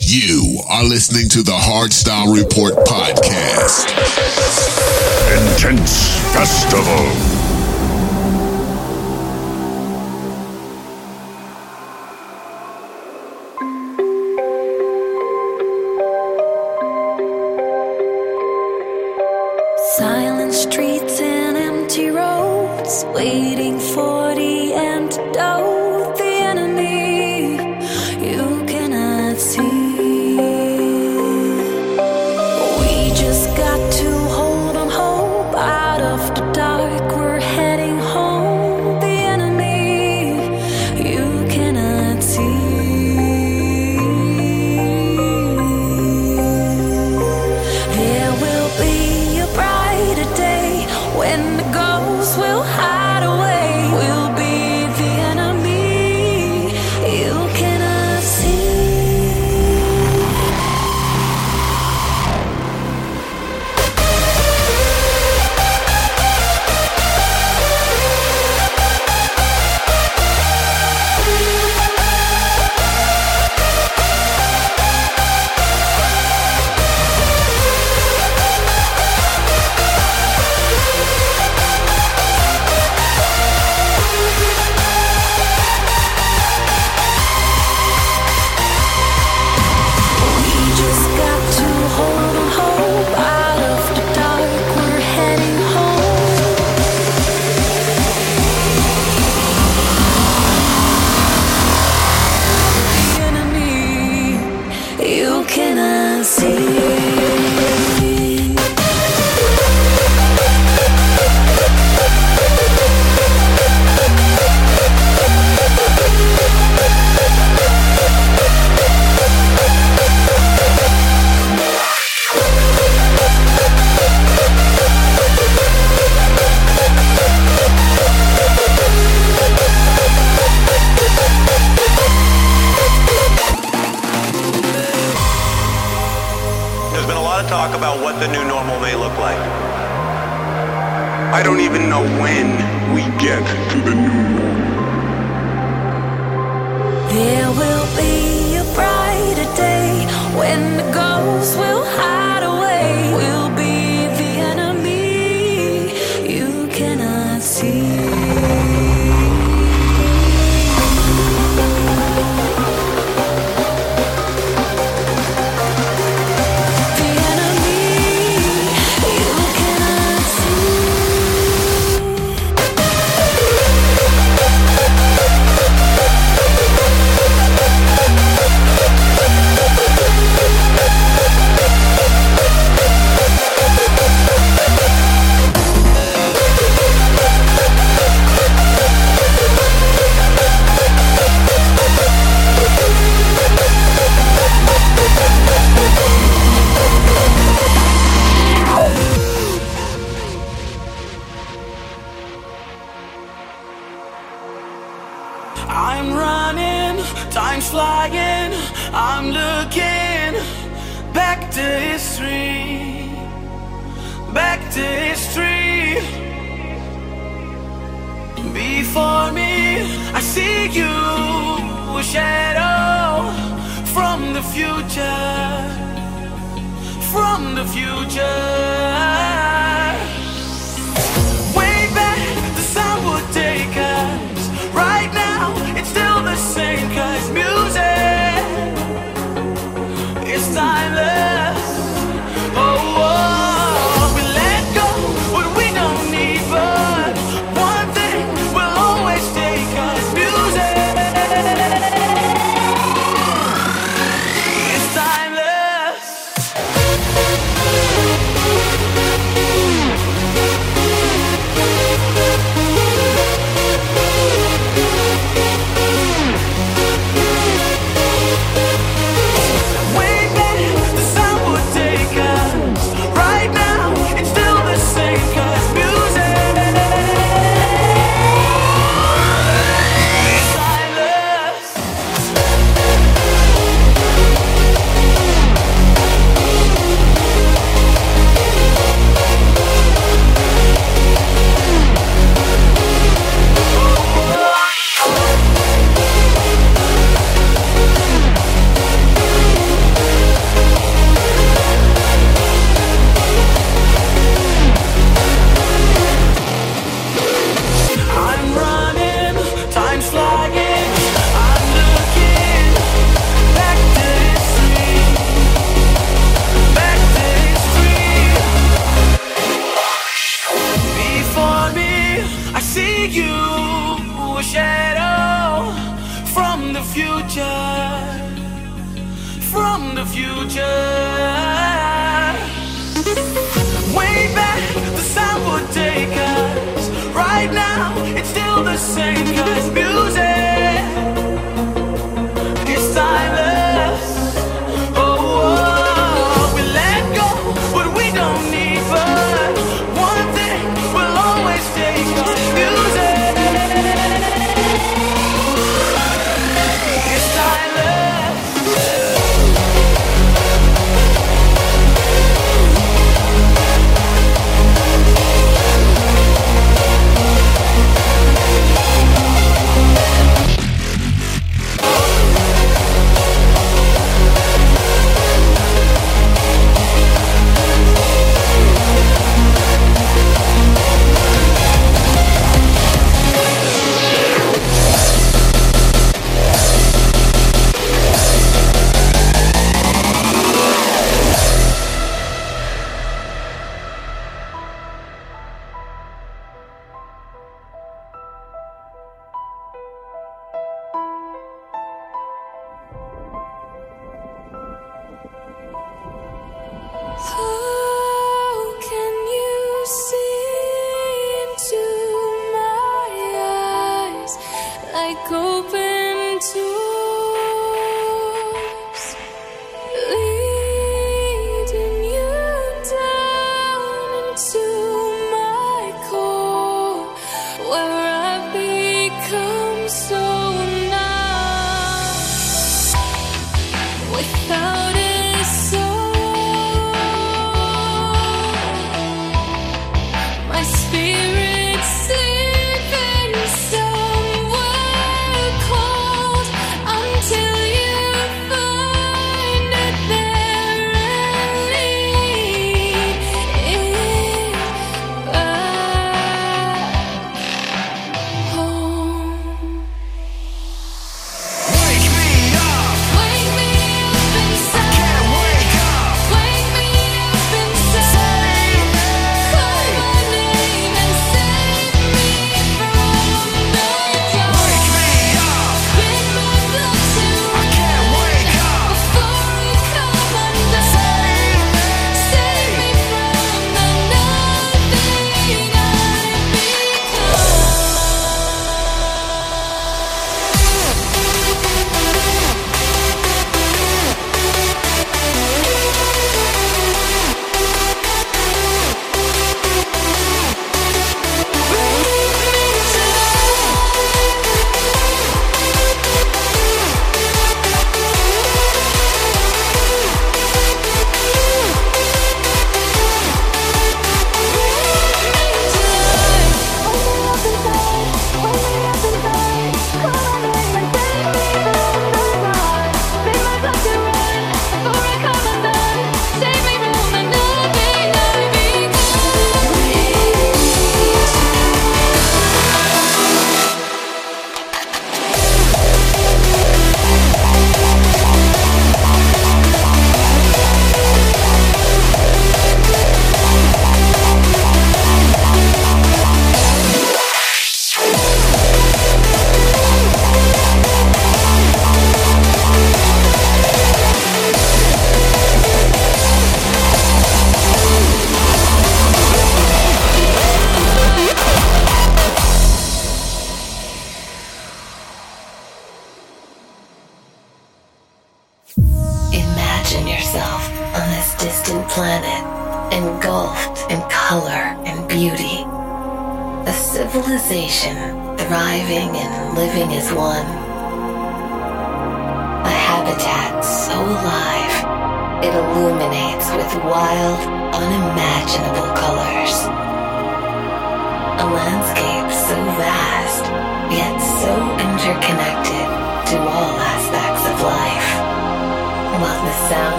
You are listening to the Hardstyle Report podcast. Intents Festival.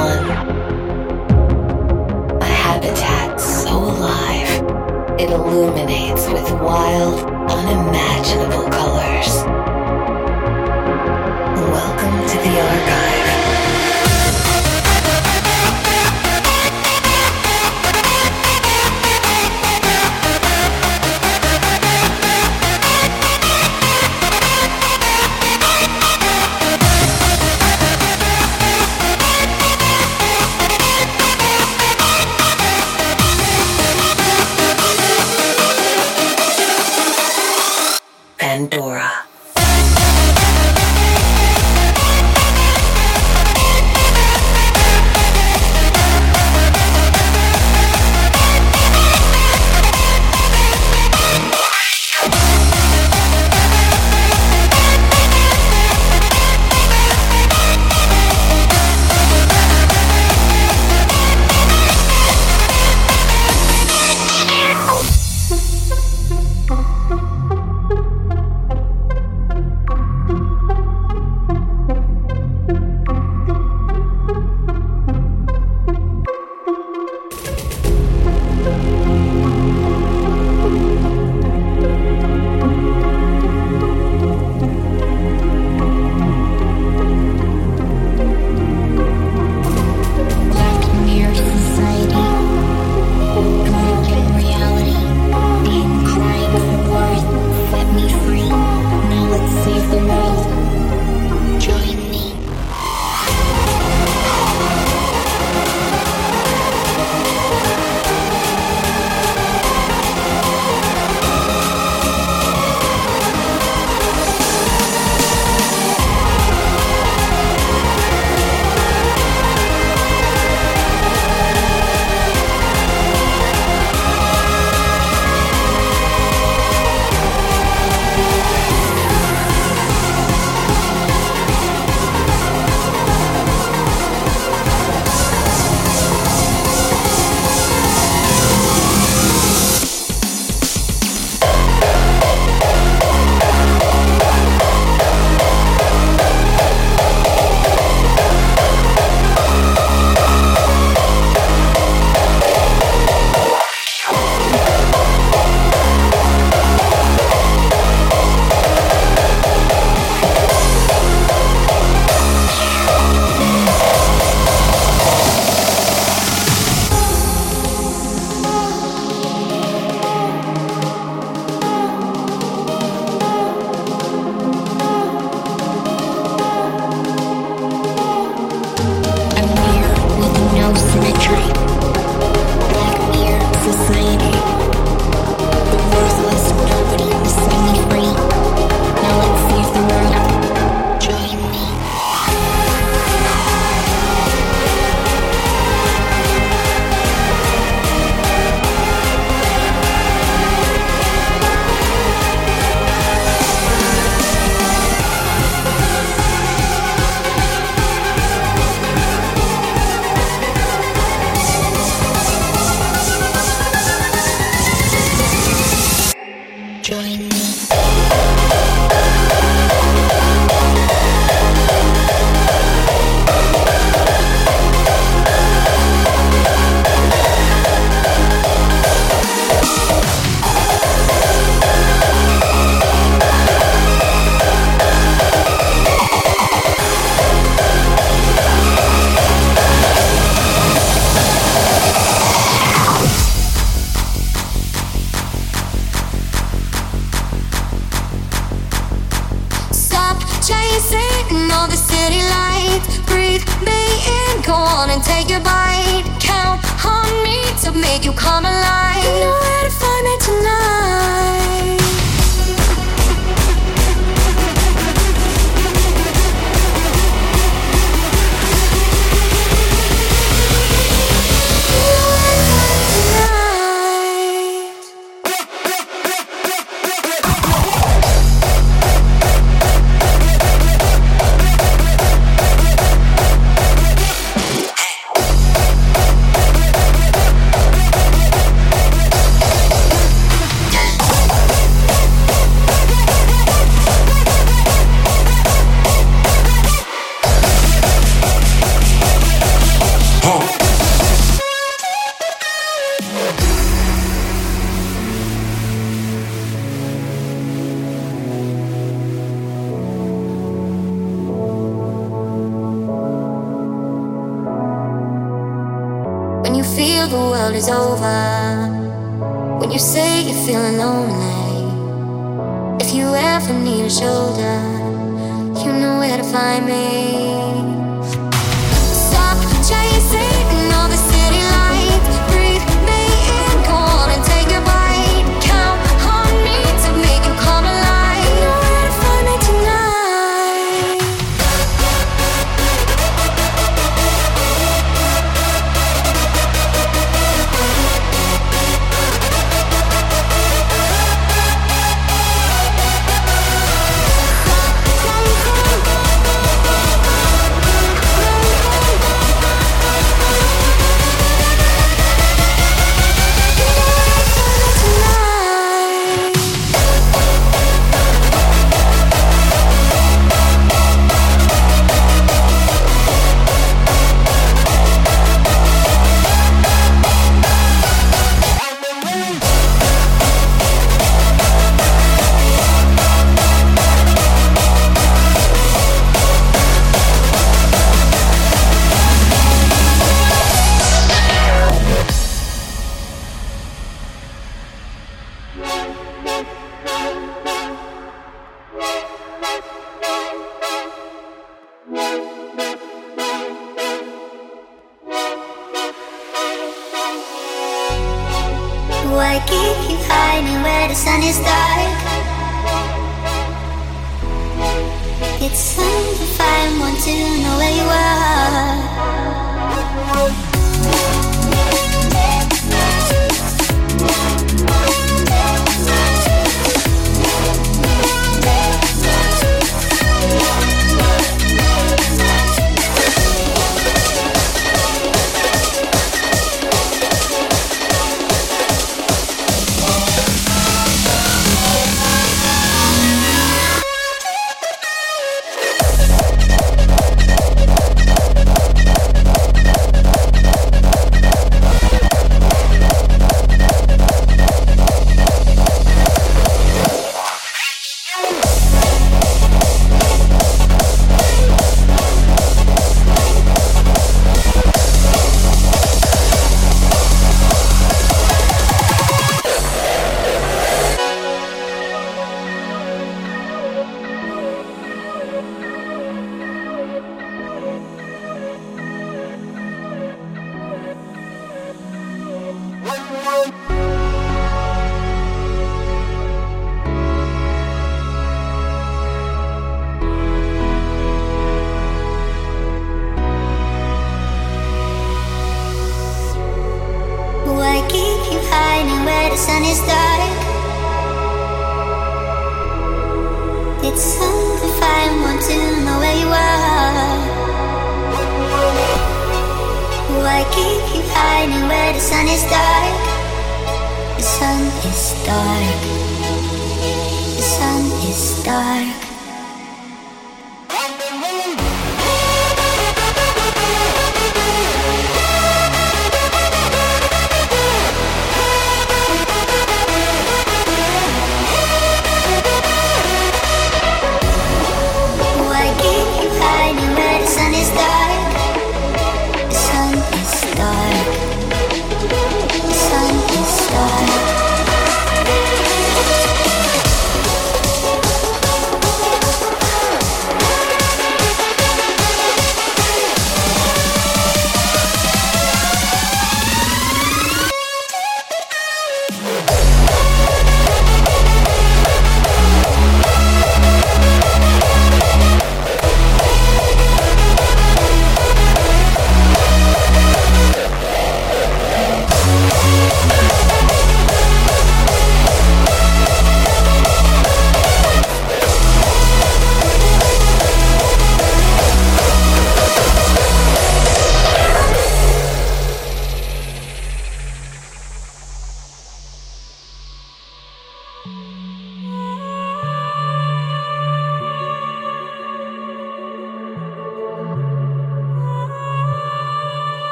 one. A habitat so alive, it illuminates with wild, unimaginable colors. Welcome to the archive.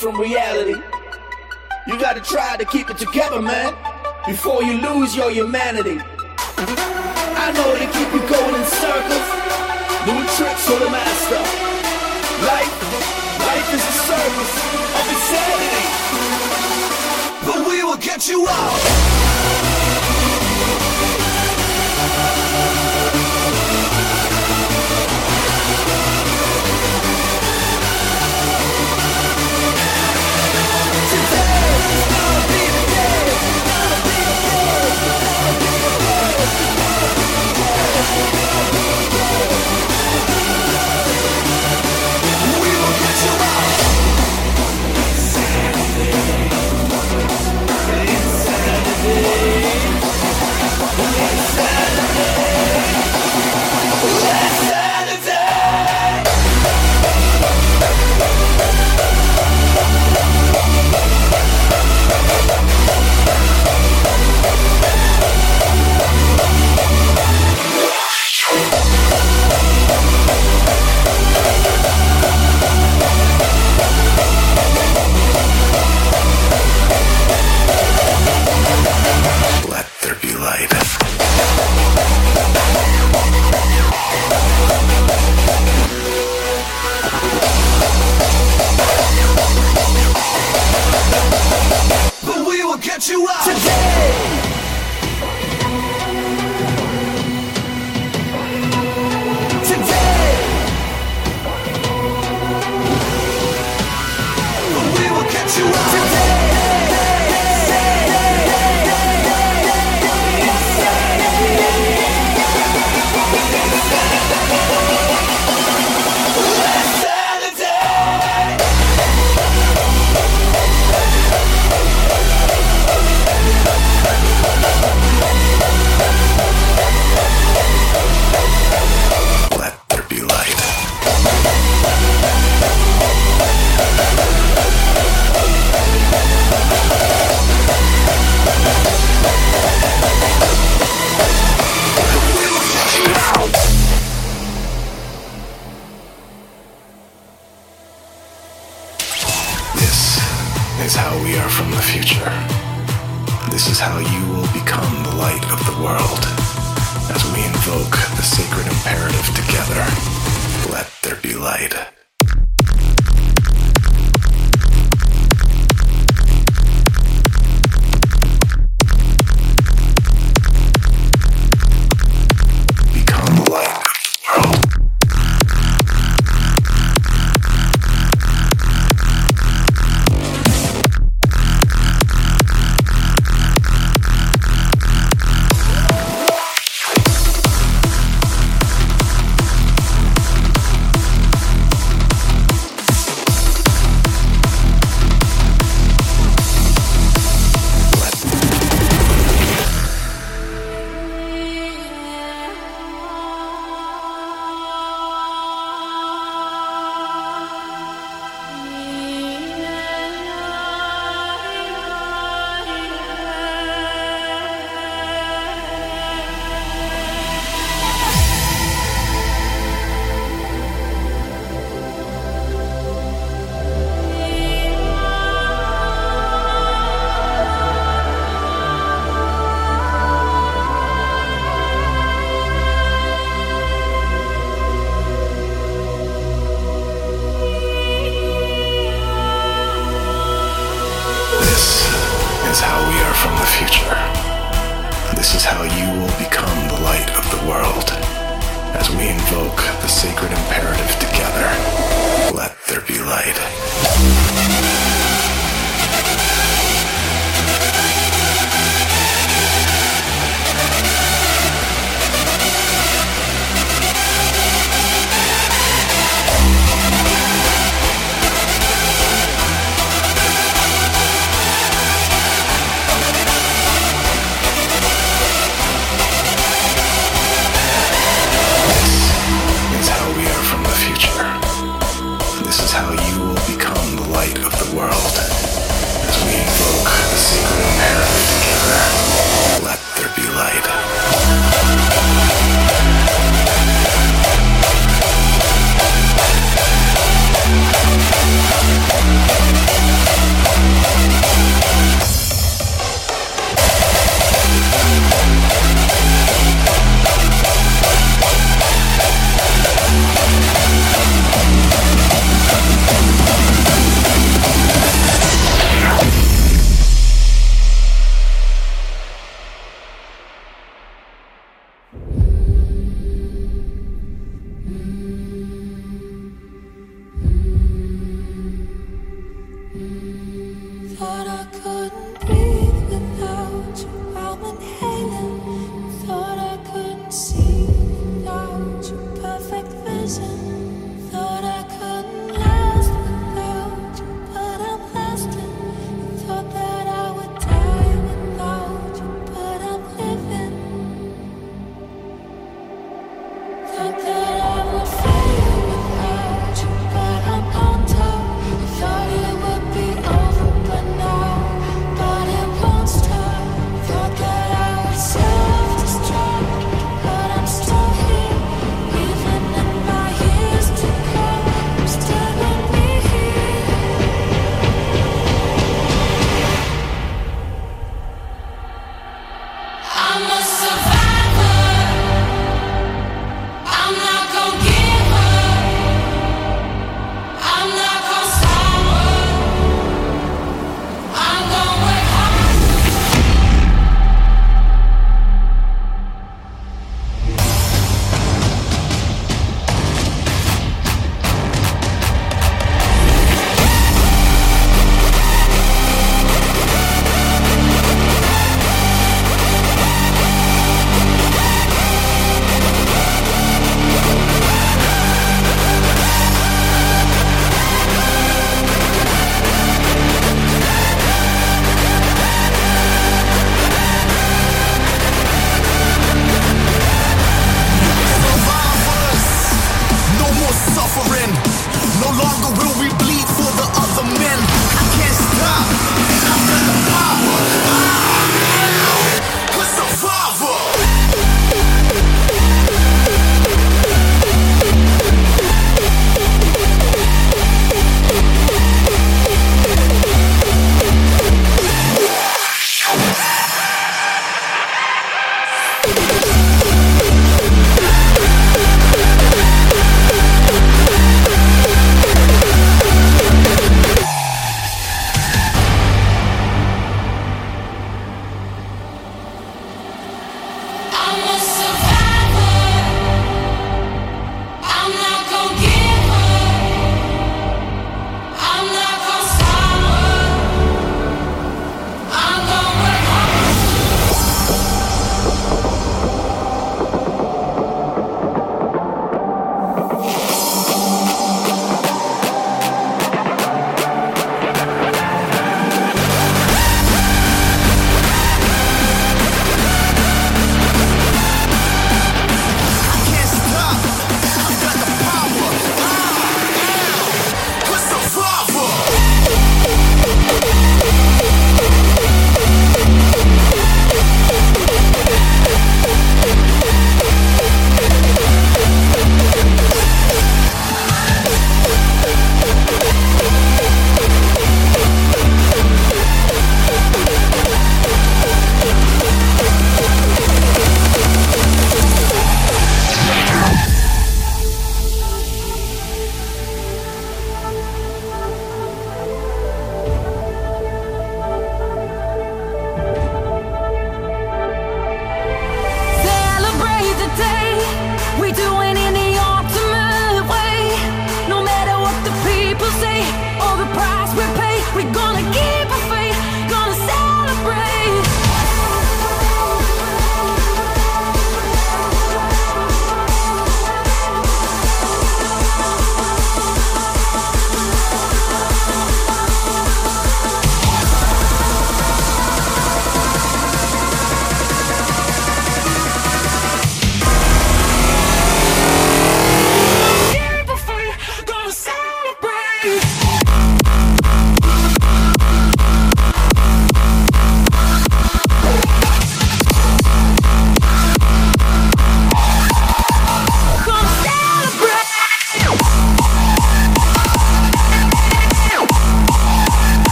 from reality. You gotta try to keep it together, man, before you lose your humanity. I know they keep you going in circles, doing tricks for the master. Life, life is a service of insanity, but we will get you out.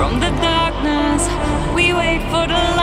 From the darkness, we wait for the light.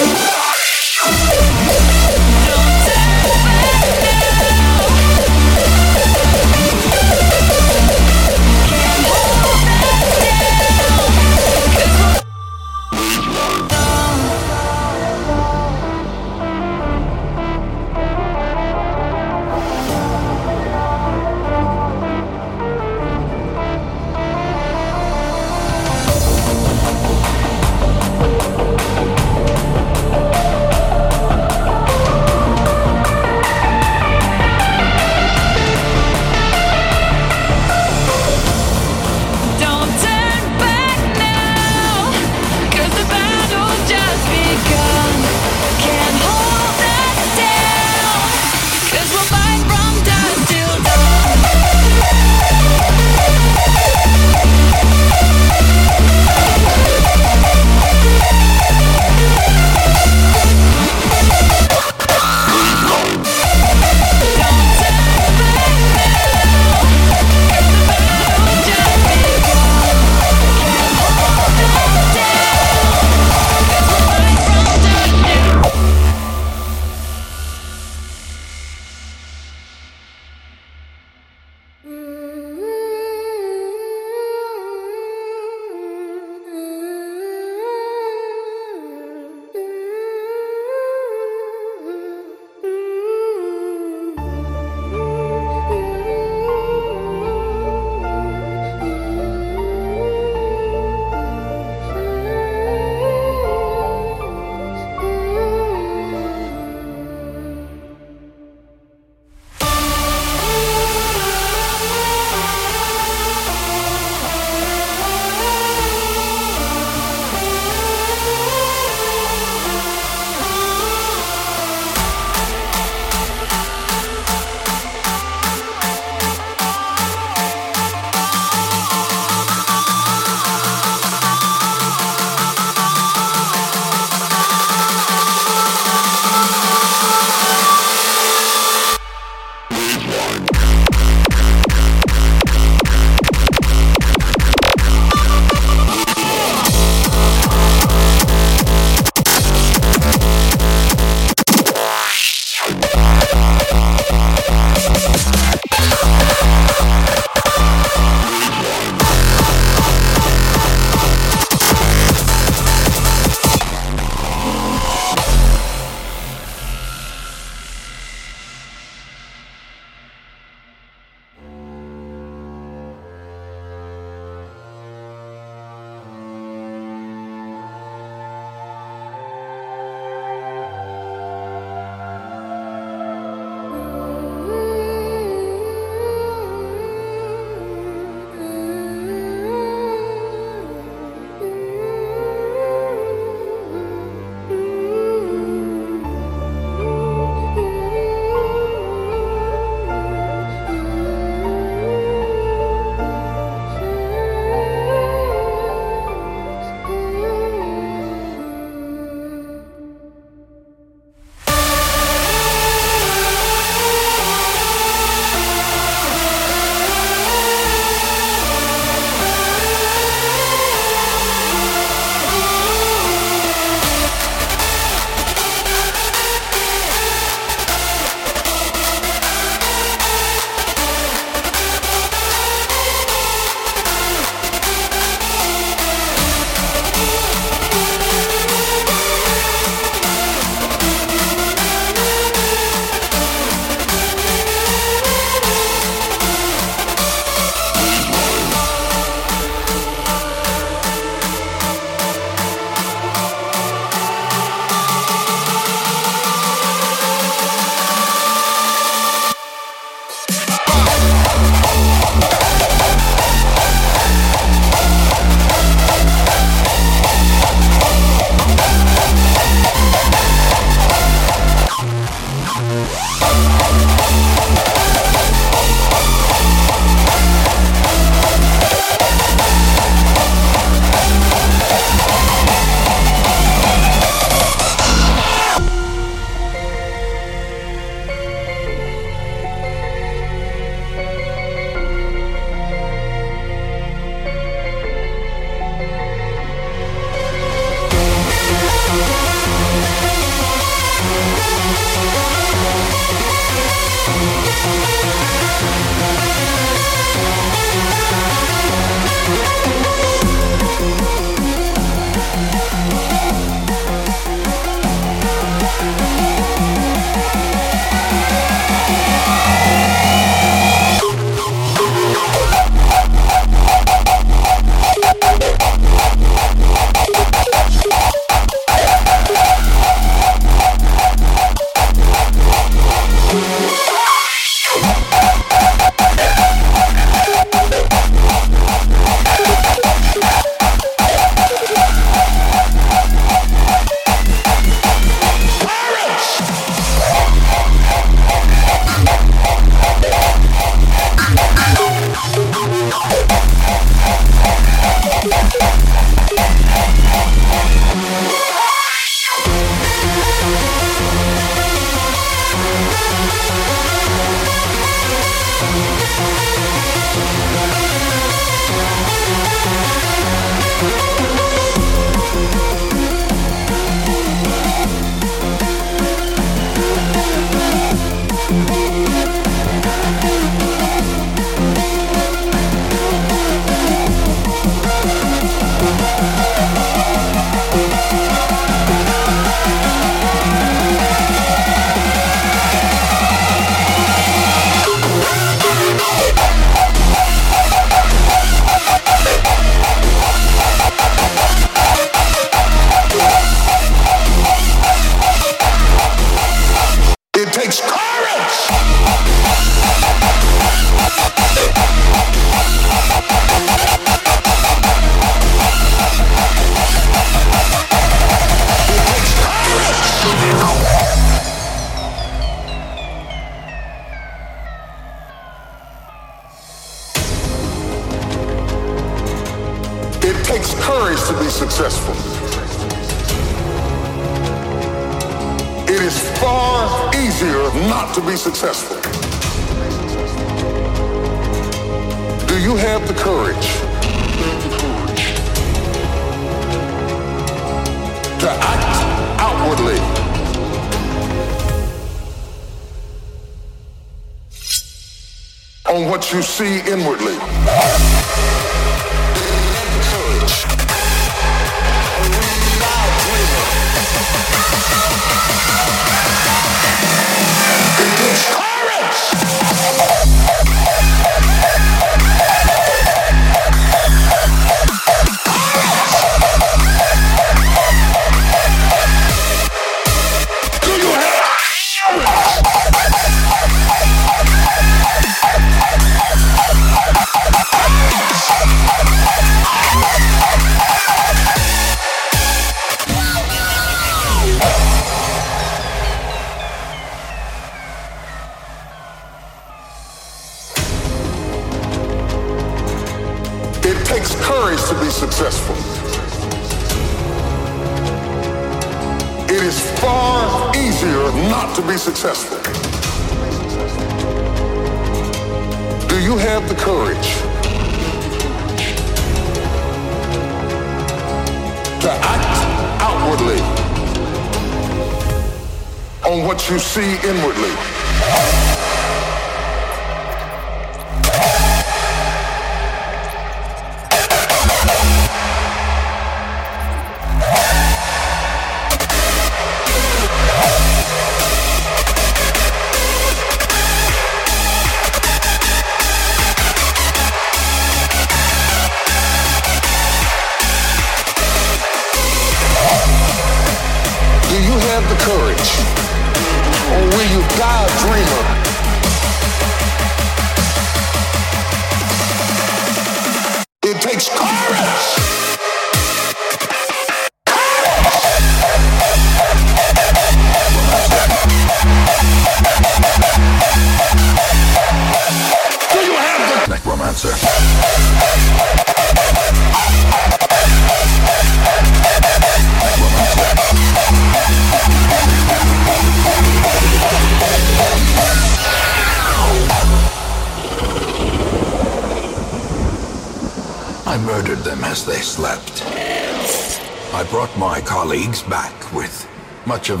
Much of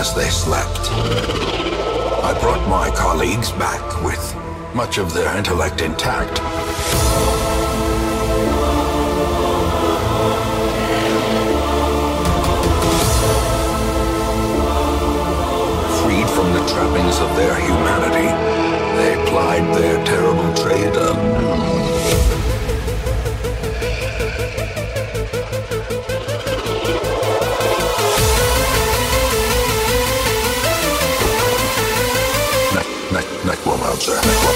as they slept. I brought my colleagues back with much of their intellect intact. Freed from the trappings of their humanity, they plied their terrible trade anew. Necromancer.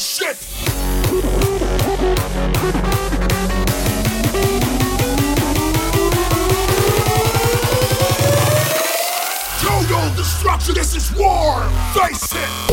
To erase it. Total destruction, this is war! Face it!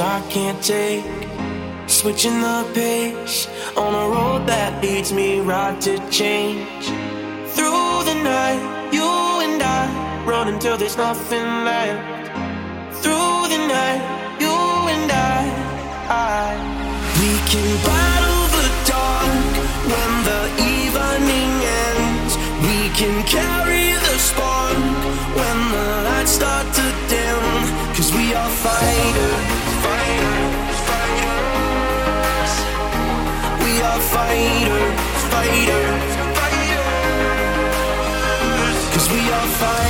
I can't take. Switching the pace on a road that leads me right to change. Through the night, you and I run until there's nothing left. Through the night, you and I, I we can battle the dark when the evening ends. We can carry the spark when the lights start to dim. Cause we are fighters, are fighters, fighters, fighters. Cause we are fighters.